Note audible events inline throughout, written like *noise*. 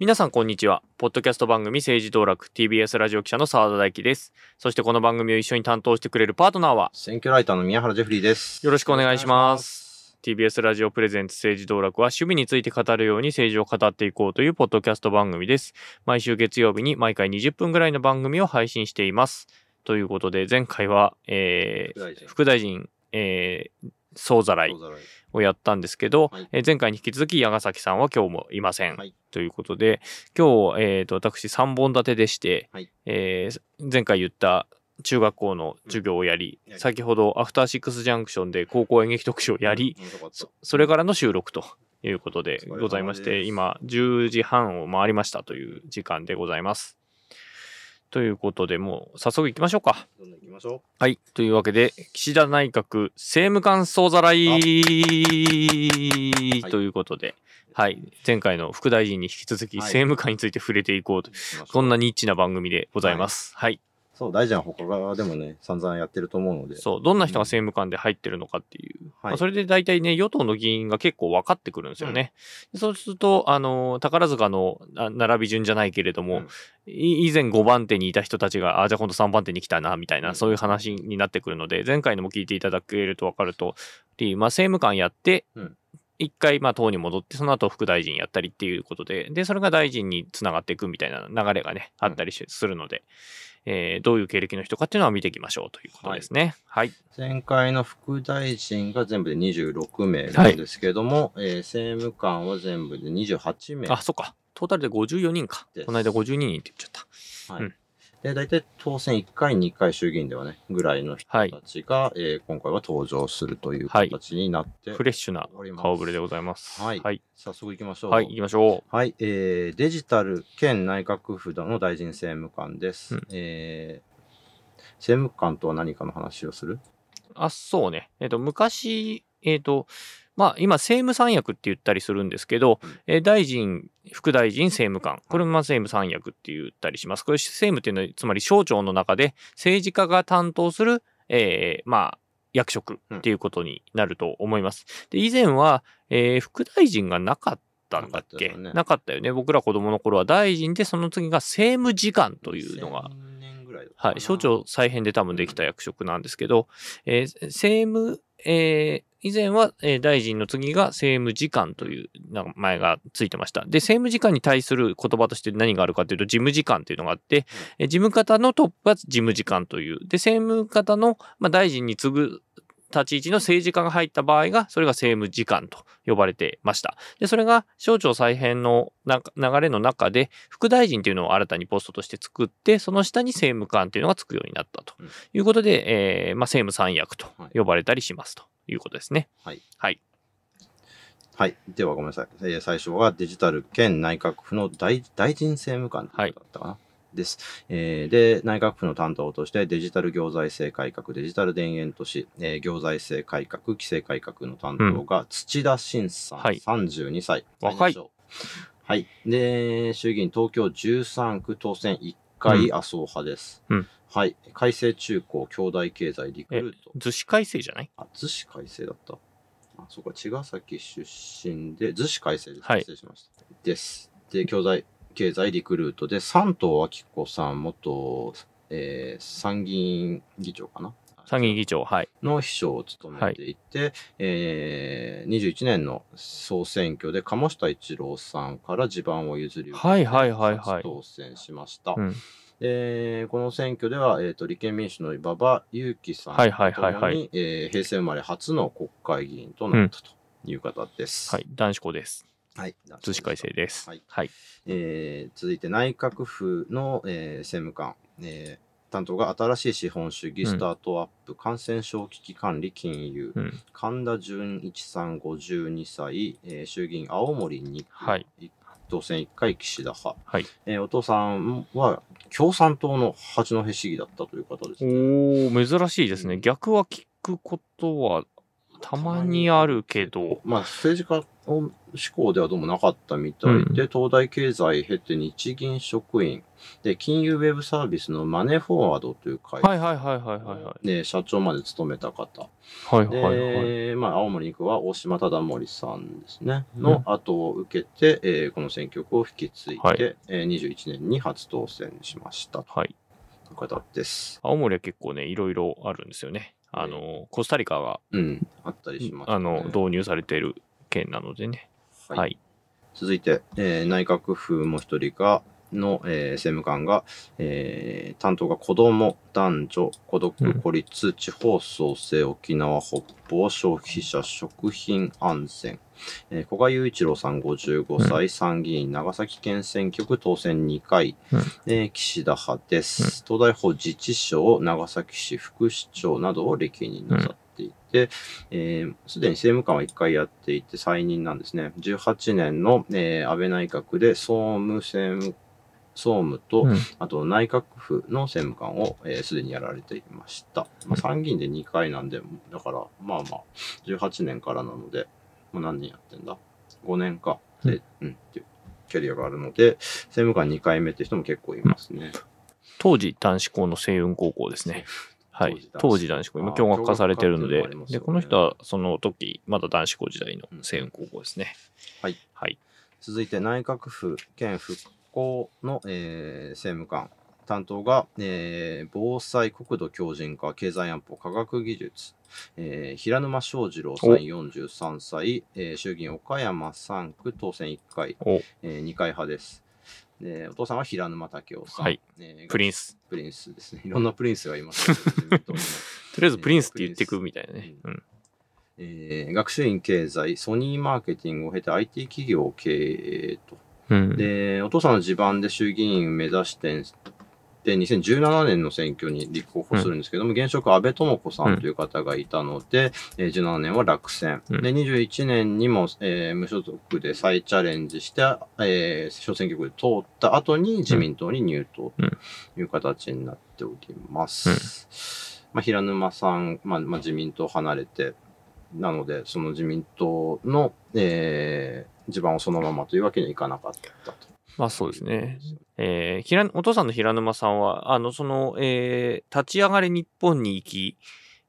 皆さんこんにちは。ポッドキャスト番組政治道楽 TBS ラジオ記者の澤田大樹です。そしてこの番組を一緒に担当してくれるパートナーは選挙ライターの宮原ジェフリーです。よろしくお願いします。TBS ラジオプレゼンツ政治道楽は趣味について語るように政治を語っていこうというポッドキャスト番組です。毎週月曜日に毎回20分ぐらいの番組を配信しています。ということで前回は、えー副大臣。えー総ざらいをやったんですけど、はい。えー前回に引き続き矢ヶ崎さんは今日もいません。はい。ということで、今日、えーと、私3本立てでして、はい。えー前回言った中学校の授業をやり、うん。先ほどアフターシックスジャンクションで高校演劇特集をやり、そそれからの収録ということでございまして、今10時半を回りましたという時間でございます。ということで、もう早速行きましょうか。どんどん行きましょはい。というわけで、岸田内閣政務官総ざらいはいということで、はい。前回の副大臣に引き続きはい政務官について触れていこうと、う。行きましょうこんなニッチな番組でございます。はい。そう、大臣は他でもね、散々やってると思うので。そう。どんな人が政務官で入ってるのかっていう。はいまあそれで大体ね、与党の議員が結構分かってくるんですよね。そうすると、あの、宝塚のあ並び順じゃないけれども、うんい以前5番手にいた人たちが、あ、じゃあ今度3番手に来たな、みたいな、うんそういう話になってくるので、前回のも聞いていただけると分かると、りまあ、政務官やってうん、一回、まあ、党に戻って、その後副大臣やったりっていうことで、で、それが大臣につながっていくみたいな流れがね、あったりしするので、えーどういう経歴の人かっていうのは見ていきましょうということですね。はい。前回の副大臣が全部で26名なんですけれども、えー政務官は全部で28名。あ、そっか。トータルで54人かこの間52人って言っちゃった。はいうんで、大体当選1回、2回衆議院ではね、ぐらいの人たちが、えー今回は登場するというはい形になって、フレッシュな顔ぶれでございます。はいはい。早速行きましょう。はい、行きましょはい、えー、デジタル兼内閣府の大臣政務官です。うんえー、政務官とは何かの話をする？う。あ、そうね。えっ、と、昔、えっ、と、まあ、今、政務三役って言ったりするんですけど、うんえー大臣、副大臣、政務官。これもまあ政務三役って言ったりします。これ、政務っていうのは、つまり省庁の中で政治家が担当する、えーまあ、役職っていうことになると思います。で、以前は、えー副大臣がなかったんだっけ？なかったよねなかったよね。僕ら子供の頃は大臣で、その次が政務次官というのが、1000年ぐらいだったかなはい、省庁再編で多分できた役職なんですけど、えー政務、えー以前は、えー大臣の次が政務次官という名前がついてました。で、政務次官に対する言葉として何があるかというと、事務次官というのがあって、えー事務方のトップが事務次官という。で、政務方の、まあ、大臣に次ぐ立ち位置の政治家が入った場合が、それが政務次官と呼ばれてました。で、それが省庁再編のな流れの中で、副大臣というのを新たにポストとして作って、その下に政務官というのがつくようになったとうんいうことで、えーまあ、政務三役と呼ばれたりしますということですね。はい。はい。はい。ではごめんなさい。えー最初はデジタル兼内閣府の大大臣政務官だったかな。です。えーで、内閣府の担当としてデジタル行財政改革、デジタル田園都市、えー行財政改革、規制改革の担当が土田慎さん、はい32歳。若いはい。で、衆議院東京13区当選1回麻生派です。うんはい。改正中高兄弟経済リクルート。図紙改正じゃない？あ、逗子改正だった。あ、そうか、茅ヶ崎出身で、逗子改正です。はい失礼しました。です。で、兄弟経済リクルートで、山東明子さん、元、えー参議院議長かな？参議院議長、はい。の秘書を務めていて、えー、21年の総選挙で鴨下一郎さんから地盤を譲り受けてはいはいはいはい初当選しました。うん。でこの選挙では、えー、と立憲民主の馬場雄樹さんはいはいはいはいと共にえー平成生まれ初の国会議員となったという方です。はい。男子校です。はい。図紙改正です。はいはい。えー続いて内閣府の、えー政務官、えー担当が新しい資本主義、うんスタートアップ、感染症危機管理、金融、うん。神田純一さん52歳、えー衆議院青森2区、はい当選1回岸田派、はい。えーお父さんは共産党の八戸市議だったという方ですね。おー、珍しいですね。逆は聞くことはたまにあるけど、まあ政治家を志向ではどうもなかったみたいで、東大経済経て日銀職員、で、金融ウェブサービスのマネーフォワードという会社はいはいはいはいはいはい。で社長まで務めた方。はいはいはい。で、まあ、青森に行くは大島忠盛さんですね、の後を受けて、えーこの選挙区を引き継いで、はいえー21年に初当選しましたとはい。方です。青森は結構ね、いろいろあるんですよね。あの、コスタリカが、うん、あったりします、ね。あの、導入されている県なのでね。はい。はい。続いて、えー内閣府もう一人が、の、えー政務官が、えー担当が子ども、男女、孤独、孤立、地方創生、沖縄、北方、消費者、食品安全、えー古賀雄一郎さん55歳、参議院長崎県選挙区当選2回、うん。えー岸田派です。東大法自治省、長崎市副市長などを歴任なさっていて、えーすでに政務官は1回やっていて再任なんですね。18年の、えー安倍内閣で総務政務、総務と、うんあと内閣府の政務官をすで、ー既にやられていました。まあ、参議院で2回なんで、だから、まあまあ、18年からなので、もう何年やってんだ ?5 年か。で、うん、っていうキャリアがあるので、政務官2回目って人も結構いますね。当時男子校の星雲高校ですね。はい。当当時時男子校。今、共学化されてるのでで、ねこの人はその時、まだ男子校時代の星雲高校ですね。はい。はい。続いて内閣府県復興の、えー政務官担当が、えー防災国土強靭化経済安保科学技術、えー平沼翔二郎さんお43歳、えー衆議院岡山3区当選1回、お、え2回派ですでお父さんは平沼武雄さん、はいえープリンス。プリンスですねいろんなプリンスがいますけど *laughs* 自民党にもとりあえずプリンスって言ってくみたいなね。うん。えー学習院経済ソニーマーケティングを経て IT 企業を経営とうん。で、お父さんの地盤で衆議院を目指して、で、2017年の選挙に立候補するんですけども、現職安倍智子さんという方がいたので、えー17年は落選。うんで、21年にも、えー無所属で再チャレンジして、えー小選挙区で通った後に自民党に入党という形になっております。まあ、平沼さん、まあ、まあ、自民党離れて、なので、その自民党の、えー地盤をそのままというわけにはいかなかったと。まあそうですね。えー、平お父さんの平沼さんは、あの、その、えー、立ち上がれ日本に行き、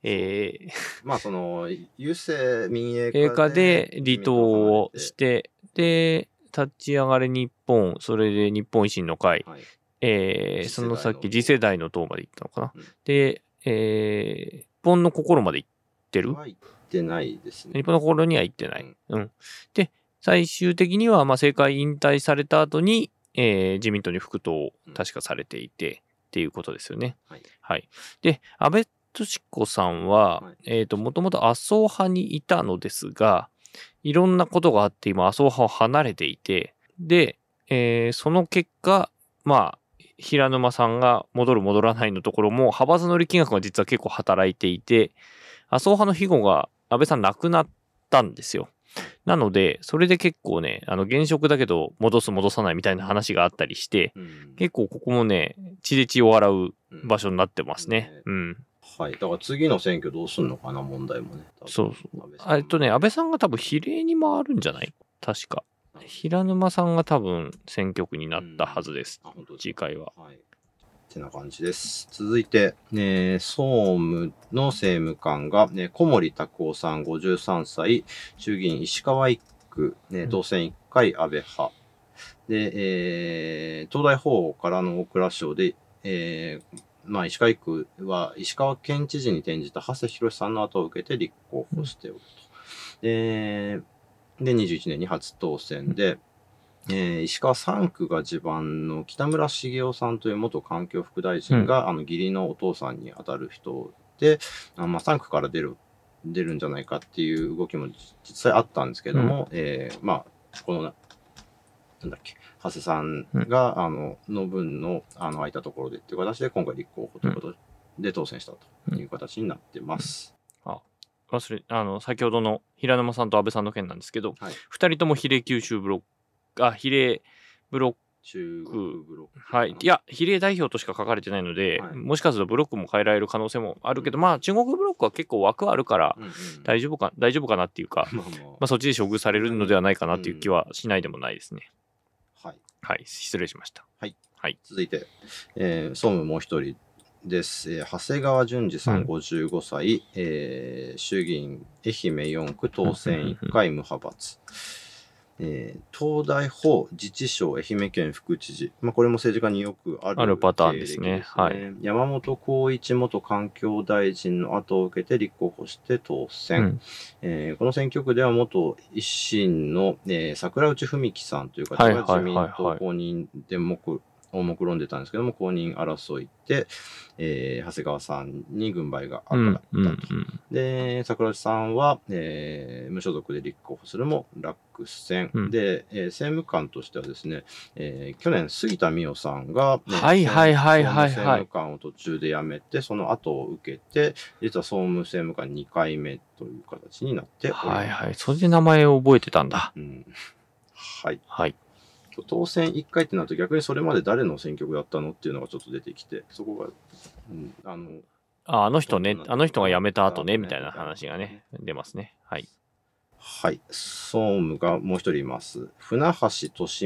えー、まあ、その、郵政民営 *laughs* 映画で離党をして、で、立ち上がれ日本、それで日本維新の会、はい、えー、次世代のその先、次世代の党まで行ったのかな。うんで、えー、日本の心まで行ってる？は行ってないですね日。本の心には行ってない。うん。で、最終的には、まあ、政界引退された後に、えー自民党に副党を確かされていて、っていうことですよね。はい。はい。で、安倍敏子さんは、はいえっ、と、もともと麻生派にいたのですが、いろんなことがあって、今、麻生派を離れていて、で、えーその結果、まあ、平沼さんが戻る戻らないのところも、派閥の力学が実は結構働いていて、麻生派の庇護が安倍さん亡くなったんですよ。なので、それで結構ね、あの、現職だけど戻す戻さないみたいな話があったりして、うん結構ここもね、血で血を洗ううん場所になってますねね。うん。はい。だから次の選挙どうすんのかな、問題もね。そうそうえっとね、安倍さんが多分比例に回るんじゃない？確か。平沼さんが多分選挙区になったはずです。あ、本当です次回は。はい。ってな感じです。続いて、えー総務の政務官が、ね、小森拓夫さん53歳、衆議院石川一区、ね、当選1回安倍派。で、えー東大法からの大蔵省で、えーまあ、石川一区は石川県知事に転じた長谷博さんの後を受けて立候補しておると。で、で21年に初当選で、えー石川3区が地盤の北村茂雄さんという元環境副大臣が、あの義理のお父さんに当たる人で、あまあ、3区から出る出るんじゃないかっていう動きも実際あったんですけども、えーまあこのななんだっけ長谷さんが、あのの分のあの空いたところでっていう形で今回立候補ということで当選したという形になってます。忘れ、あの、先ほどの平沼さんと安倍さんの件なんですけど、はい。二人とも比例九州ブロック、あ、比例ブロッ中国ブロック。はい。いや、比例代表としか書かれてないので、はいもしかするとブロックも変えられる可能性もあるけど、まあ、中国ブロックは結構枠あるからうんうん大丈夫か、大丈夫かなっていうか、まあそっちで処遇されるのではないかなっていう気はしないでもないですね。あ、はい。はい。失礼しました。はい。はい。続いて、えー、総務もう一人です。えー長谷川淳二さん、うん55歳、えー衆議院愛媛4区当選1回無派閥。えー東大法自治省愛媛県副知事。まあ、これも政治家によくあるあるパターンですね。はい。山本浩一元環境大臣の後を受けて立候補して当選。うん。えーこの選挙区では元維新の、えー桜内文樹さんという方はいが自民はいはい。はい党公認で目を目論んでたんですけども、公認争いで、えー長谷川さんに軍配がうん上がったと。うんうんで、桜内さんは、えー無所属で立候補するも落選。うんで、えー政務官としてはですね、えー去年杉田水脈さんが、ねはいはいはいはいはい政務官を途中で辞めて、その後を受けて、実は総務政務官2回目という形になっております。はいはい。それで名前を覚えてたんだ。うんはい。はい。当選1回ってなると逆にそれまで誰の選挙区だったのっていうのがちょっと出てきて、そこが、うん、あの、ああの人ねあの人が辞めた後ね、ねみたいな話がね、出ますね。はい。はい。総務がもう一人います。船橋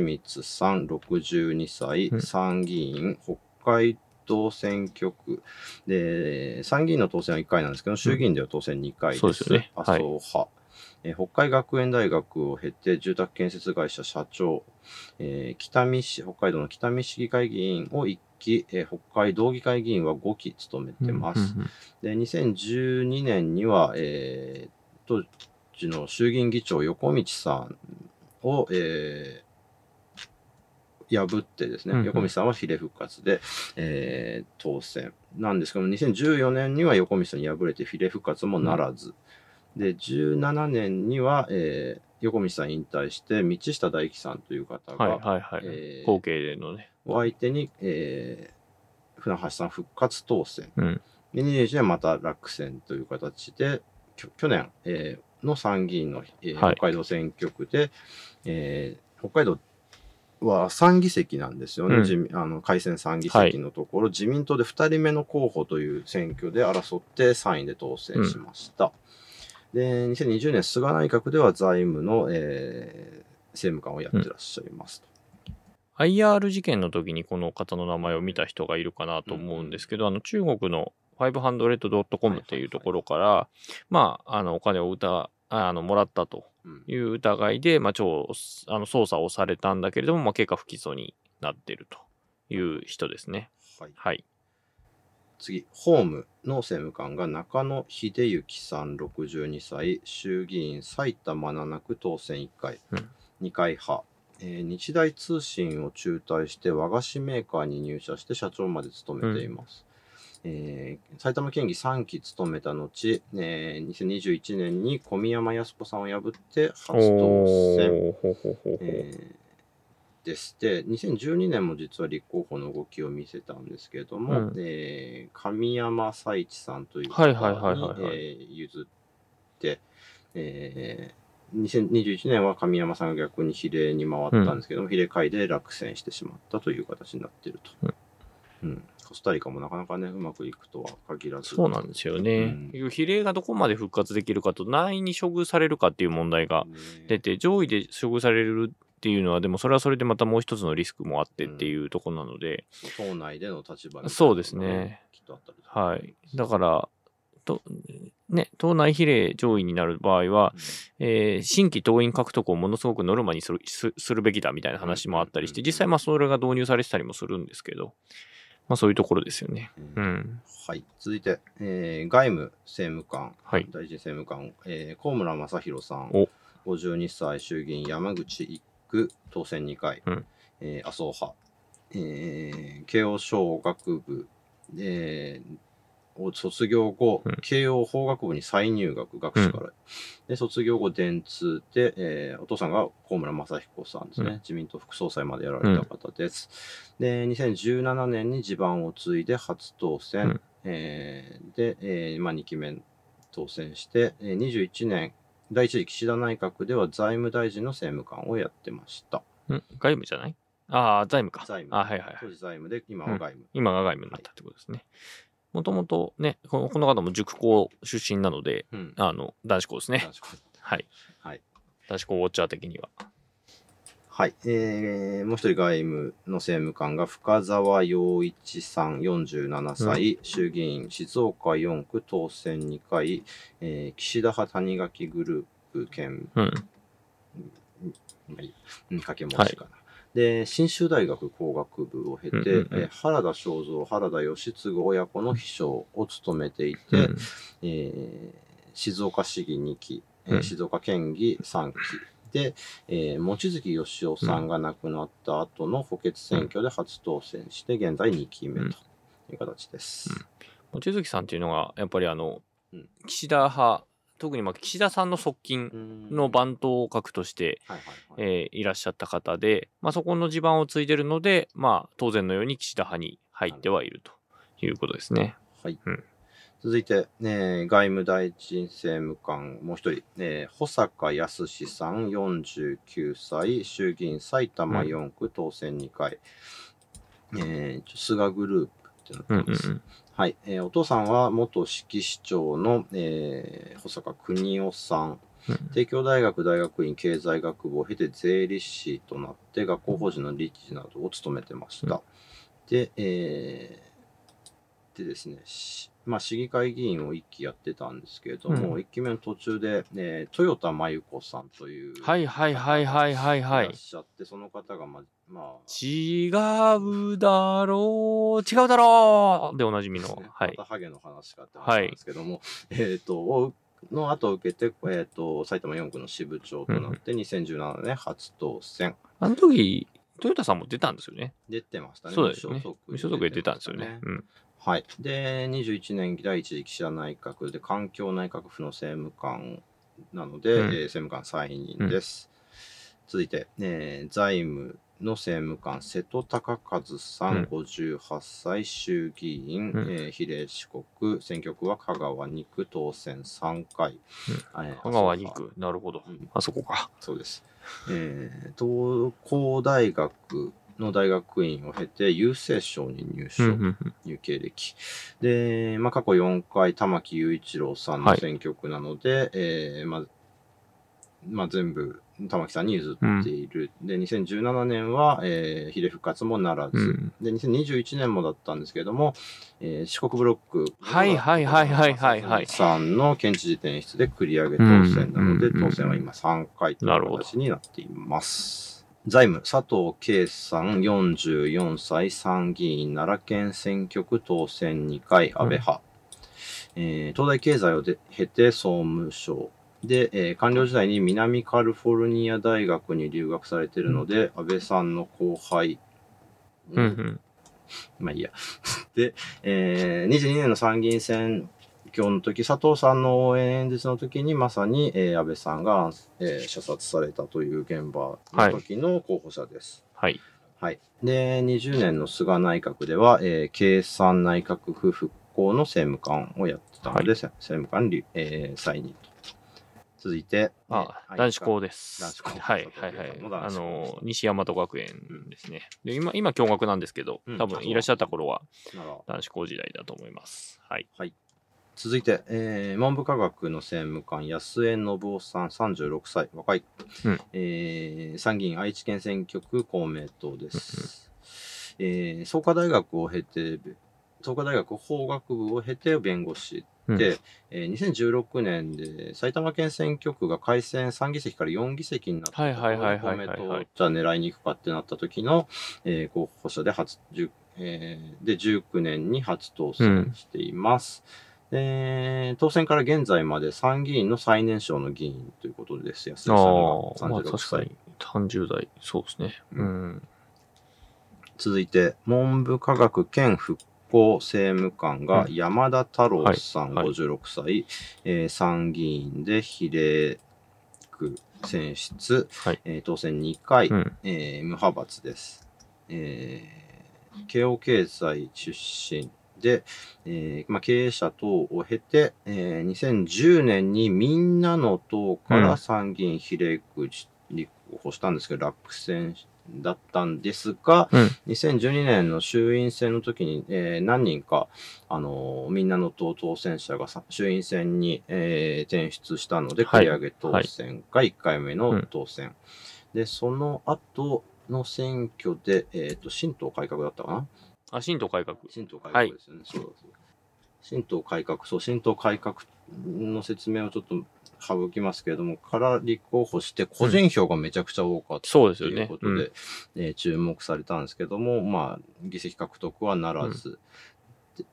利光さん、62歳、うん参議院、北海道選挙区。で、参議院の当選は1回なんですけど、衆議院では当選2回です。そうですよね麻生派。えー北海学園大学を経て、住宅建設会社社長、えー北見市、北海道の北見市議会議員を1期、えー北海道議会議員は5期務めてます。で、2012年には、えー、当時の衆議院議長横道さんを、えー破ってですね、うんうん。横道さんは比例復活で、えー当選。なんですけども、2014年には横道さんに敗れて比例復活もならず、で、17年には、えー横道さん引退して、道下大樹さんという方が、はいはいはい。えー後継でのね。お相手に、えー船橋さん復活当選。うん。で、21年また落選という形で、去年、えーの参議院の、えーはい北海道選挙区で、えー北海道は3議席なんですよね、うんあの改選3議席のところ、自民党で2人目の候補という選挙で争って3位で当選しました。で、2020年、菅内閣では財務の、えー政務官をやってらっしゃいますと。IR 事件の時にこの方の名前を見た人がいるかなと思うんですけど、あの中国の 500.com っていうところから、まあ、あのお金を歌あのもらったとうんいう疑いで、まあ、超あの捜査をされたんだけれども、まあ、結果不起訴になっているという人ですね。はいはい。次、法務の政務官が中野秀幸さん62歳、衆議院埼玉7区当選1回、うん。2回派、えー日大通信を中退して和菓子メーカーに入社して社長まで務めています。えー埼玉県議3期務めた後、えー2021年に小宮山靖子さんを破って初当選。えーです。で、2012年も実は立候補の動きを見せたんですけれども、うんえー神山佐一さんというはい方はいはいはいはいにえー譲って、えー2021年は神山さんが逆に比例に回ったんですけども、比例会で落選してしまったという形になっていると。うんコスタリカもなかなかね、うまくいくとは限らず。そうなんですよね。うん比例がどこまで復活できるかと、何位に処遇されるかっていう問題がね出て、上位で処遇されるっていうのは、でもそれはそれでまたもう一つのリスクもあってっていうところなので、党内での立場そうですね。きっとあったりはい。だから、とね、党内比例上位になる場合は、えー新規党員獲得をものすごくノルマにするすするべきだみたいな話もあったりして、うん実際まあそれが導入されてたりもするんですけど、まあそういうところですよね。うんうん。はい。続いて、えー外務政務官、はい大臣政務官、えー、高村正弘さん、お52歳、衆議院山口1区、当選2回、うん。えー麻生派、えー慶応小学部、えーを卒業後、うん。慶応法学部に再入学、学士から。で、卒業後、電通。で、えーお父さんが高村正彦さんですね、うん。自民党副総裁までやられた方です。で、2017年に地盤を継いで初当選。うん。えーで、えーまあ、2期目当選して、えー21年、第一次岸田内閣では財務大臣の政務官をやってました。ん外務じゃない？ああ、財務か。財務。あはいはいはい。当時財務で、今は外務。今が外務になったってことですね。もともとねこの、この方も塾校出身なので、うん。あの、男子校ですね。男子校はい。はい。男子校ウォッチャー的には。はい。えー、もう一人外務の政務官が深沢陽一さん、47歳、衆議院静岡4区当選2回、えー、岸田派谷垣グループ兼、うん。まあいいやうん掛け持ちかな。で、信州大学工学部を経て、うんうんうんえー原田正蔵、原田義継親子の秘書を務めていて、うんえー静岡市議2期、えーうん静岡県議3期で、えー望月義雄さんが亡くなった後の補欠選挙で初当選して、現在2期目という形です。望月さんっていうのが、やっぱりあのうん、岸田派、特にまあ岸田さんの側近うん。の番頭格として、いらっしゃった方で、まあ、そこの地盤を継いでるので、まあ、当然のように岸田派に入ってはいるということですね。はい。うん続いて、ね、外務大臣政務官、もう一人、ね、保坂康さん、49歳、衆議院埼玉4区当選2回、えー菅グループってなってうんうんます。はい、えーお父さんは元指揮市長の、えー保坂邦夫さん、うん。帝京大学大学院経済学部を経て税理士となって学校法人の理事などを務めてました。で、えーでですね、しまあ、市議会議員を1期やってたんですけれども、うん1期目の途中で、えー豊田真由子さんという、はいはいはいはいはいはいらっ。しゃって、その方が、ま、まあ、違うだろう、違うだろうでおなじみの。はいま。たハゲの話かって話なんですけども、えっ、と、をの後を受けて、えっ、と、埼玉4区の支部長となって、2017年初当選。あの時、トヨタさんも出たんですよね。出てましたね。そうですよね。無所属で出たんですよね。うん。はい。で、21年第一次岸田内閣で環境内閣府の政務官なので、うんえー政務官再任です。続いて、えー財務の政務官、瀬戸隆和さん、うん58歳、衆議院、うんえー比例四国、選挙区は香川2区、当選3回。えー香川に行く。なるほどうん。あそこか。そうです。えー、東工大学の大学院を経て、郵政省に入所。うんうんうんいう経歴。で、まあ、過去4回、玉木雄一郎さんの選挙区なので、えーまあ、まあ、全部、玉木さんに譲っている。で、2017年は、えー比例復活もならず。うんで、2021年もだったんですけども、えー四国ブロック。はいはいはいはいはいはいさんの県知事転出で繰り上げ当選なので、うんうんうん当選は今3回という形になっています。財務、佐藤圭さん、44歳、参議院奈良県選挙区当選2回、安倍派。えー東大経済をで経て総務省。で、えー官僚時代に南カリフォルニア大学に留学されているので、安倍さんの後輩。うんうん。まあいいや。*laughs* で、えー22年の参議院選挙の時、佐藤さんの応援演説の時に、まさに、えー安倍さんが、えー射殺されたという現場の時の候補者です。はい。はい。で、20年の菅内閣では、えー経産内閣府復興の政務官をやってたので、はいせ政務官り、えー再任と。続いて、あえー男子校です。男子校はいはいはいあの、西大和学園ですね。で今、今、共学なんですけどうん、多分いらっしゃった頃は男子校時代だと思います。はい。続いて、えー文部科学の政務官、安江信夫さん、36歳、若い、うん。えー参議院愛知県選挙区公明党です。えー創価大学を経て、創価大学法学部を経て弁護士うん。で、えー2016年で埼玉県選挙区が改選3議席から4議席になった。公明党じゃあ狙いに行くかってなった時の、えー候補者で初、10えーで19年に初当選しています。で当選から現在まで参議院の最年少の議員ということです。安井さんがああ、まあ36確か歳。に30代、そうですね。ううん。続いて、文部科学県復興政務官がうん山田太郎さん、はいはい56歳、えー参議院で比例区選出、はいえー当選2回、うん。えー無派閥です。えー慶応経済出身で、えーまあ、経営者等を経て、えー2010年にみんなの党かうん。ら参議院比例区立候補したんですけど、落選だったんですが、うん。2012年の衆院選の時に、えー何人か、あのーみんなの党当選者がさ衆院選に、えー転出したので、はい。繰り上げ当選が1回目の当選。で、その後の選挙で、えっ、と、新党改革だったかな？あ、新党改革。新党改革ですよね。そうだそうだ。新党改革、そう、新党改革の説明をちょっと省きますけれども、から立候補して、個人票がめちゃくちゃ多かったというそうですよね。ことで、えー注目されたんですけども、まあ、議席獲得はならず、で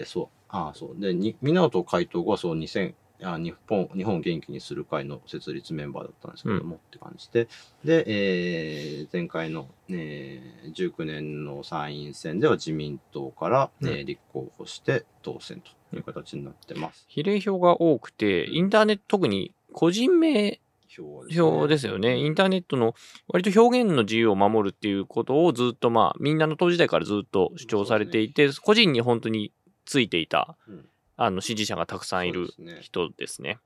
で、そう、ああ、そう。で、に港海斗がそう、2000、あ日本、日本を元気にする会の設立メンバーだったんですけども、って感じで、で、えー前回の、えー19年の参院選では自民党から、うん。えー立候補して当選という形になってます。比例票が多くて、インターネット、特に個人名票ですよね。インターネットの割と表現の自由を守るっていうことをずっとまあ、みんなの党時代からずっと主張されていて、個人に本当についていた、うんあの、支持者がたくさんいる人ですね。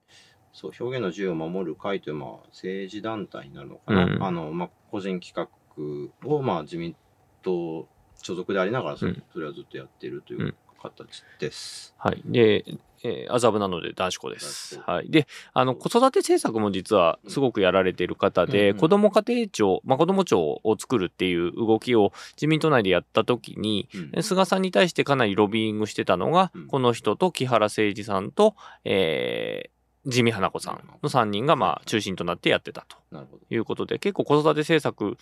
そう、表現の自由を守る会という、まあ、政治団体になるのかな。うんあの、まあ、個人企画を、まあ、自民党所属でありながら、それはずっとやっているといううん形です。はい。で、えー麻布なので男子校です。はい。で、あの、子育て政策も実はすごくやられている方で、うんうん子ども家庭庁、まあ、子ども庁を作るっていう動きを自民党内でやった時に、うん菅さんに対してかなりロビーイングしてたのが、うんこの人と木原誠二さんと、えー、地味花子さんの3人がまあ中心となってやってたと。いうことで、結構子育て政策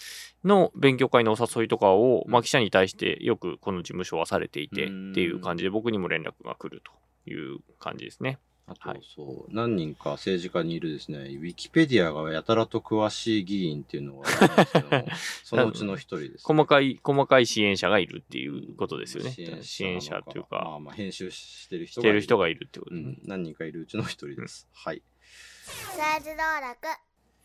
の勉強会のお誘いとかを、まあ、記者に対してよくこの事務所はされていてっうんていう感じで、僕にも連絡が来るという感じですね。あと、はいそう、何人か政治家にいるですね、ウィキペディアがやたらと詳しい議員っていうのがあるんですけども、*laughs* そのうちの一人です、細かい、細かい支援者がいるっていうことですよね。支援支援者者というか、まあまあ、編集してる人してる人ががいるってことねいる、うん、何人かいるうちの一人です。はい。政治道楽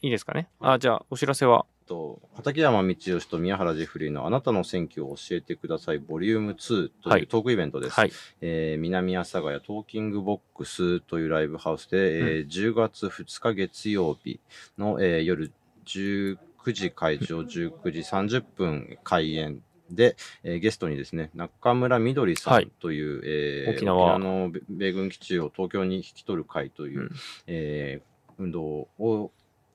いいですかね。あ、じゃあ、お知らせは、と畠山道義と宮原ジェフリーのあなたの選挙を教えてくださいボリューム2とはい。いうトークイベントです。はい。えー南阿佐ヶ谷トーキングボックスというライブハウスで、えー10月2日月曜日の、えー夜19時会場、19時30分開演で、えーゲストにですね、中村みどりさはい。んという、えー沖縄。の米米軍基地を東京に引き取る会という、うん。えー運動を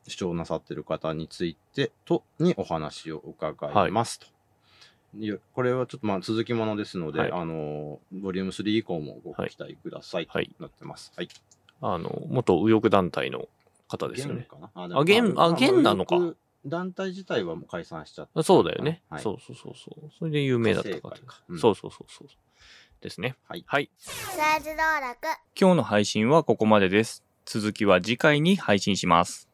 主張なさっている方についてとにお話を伺いますと。いやこれはちょっとまあ続きものですので、はいあのボリューム3以降もご期待くださいとはいなってます。はい。あの、元右翼団体の方ですよね。かな？ああ現あ現なのか。団体自体はもう解散しちゃった。そうだよね。はい、そうそうそうそう。それで有名だった方かうんそうそうそうそう。ですね。はいはい。今日の配信はここまでです。続きは次回に配信します。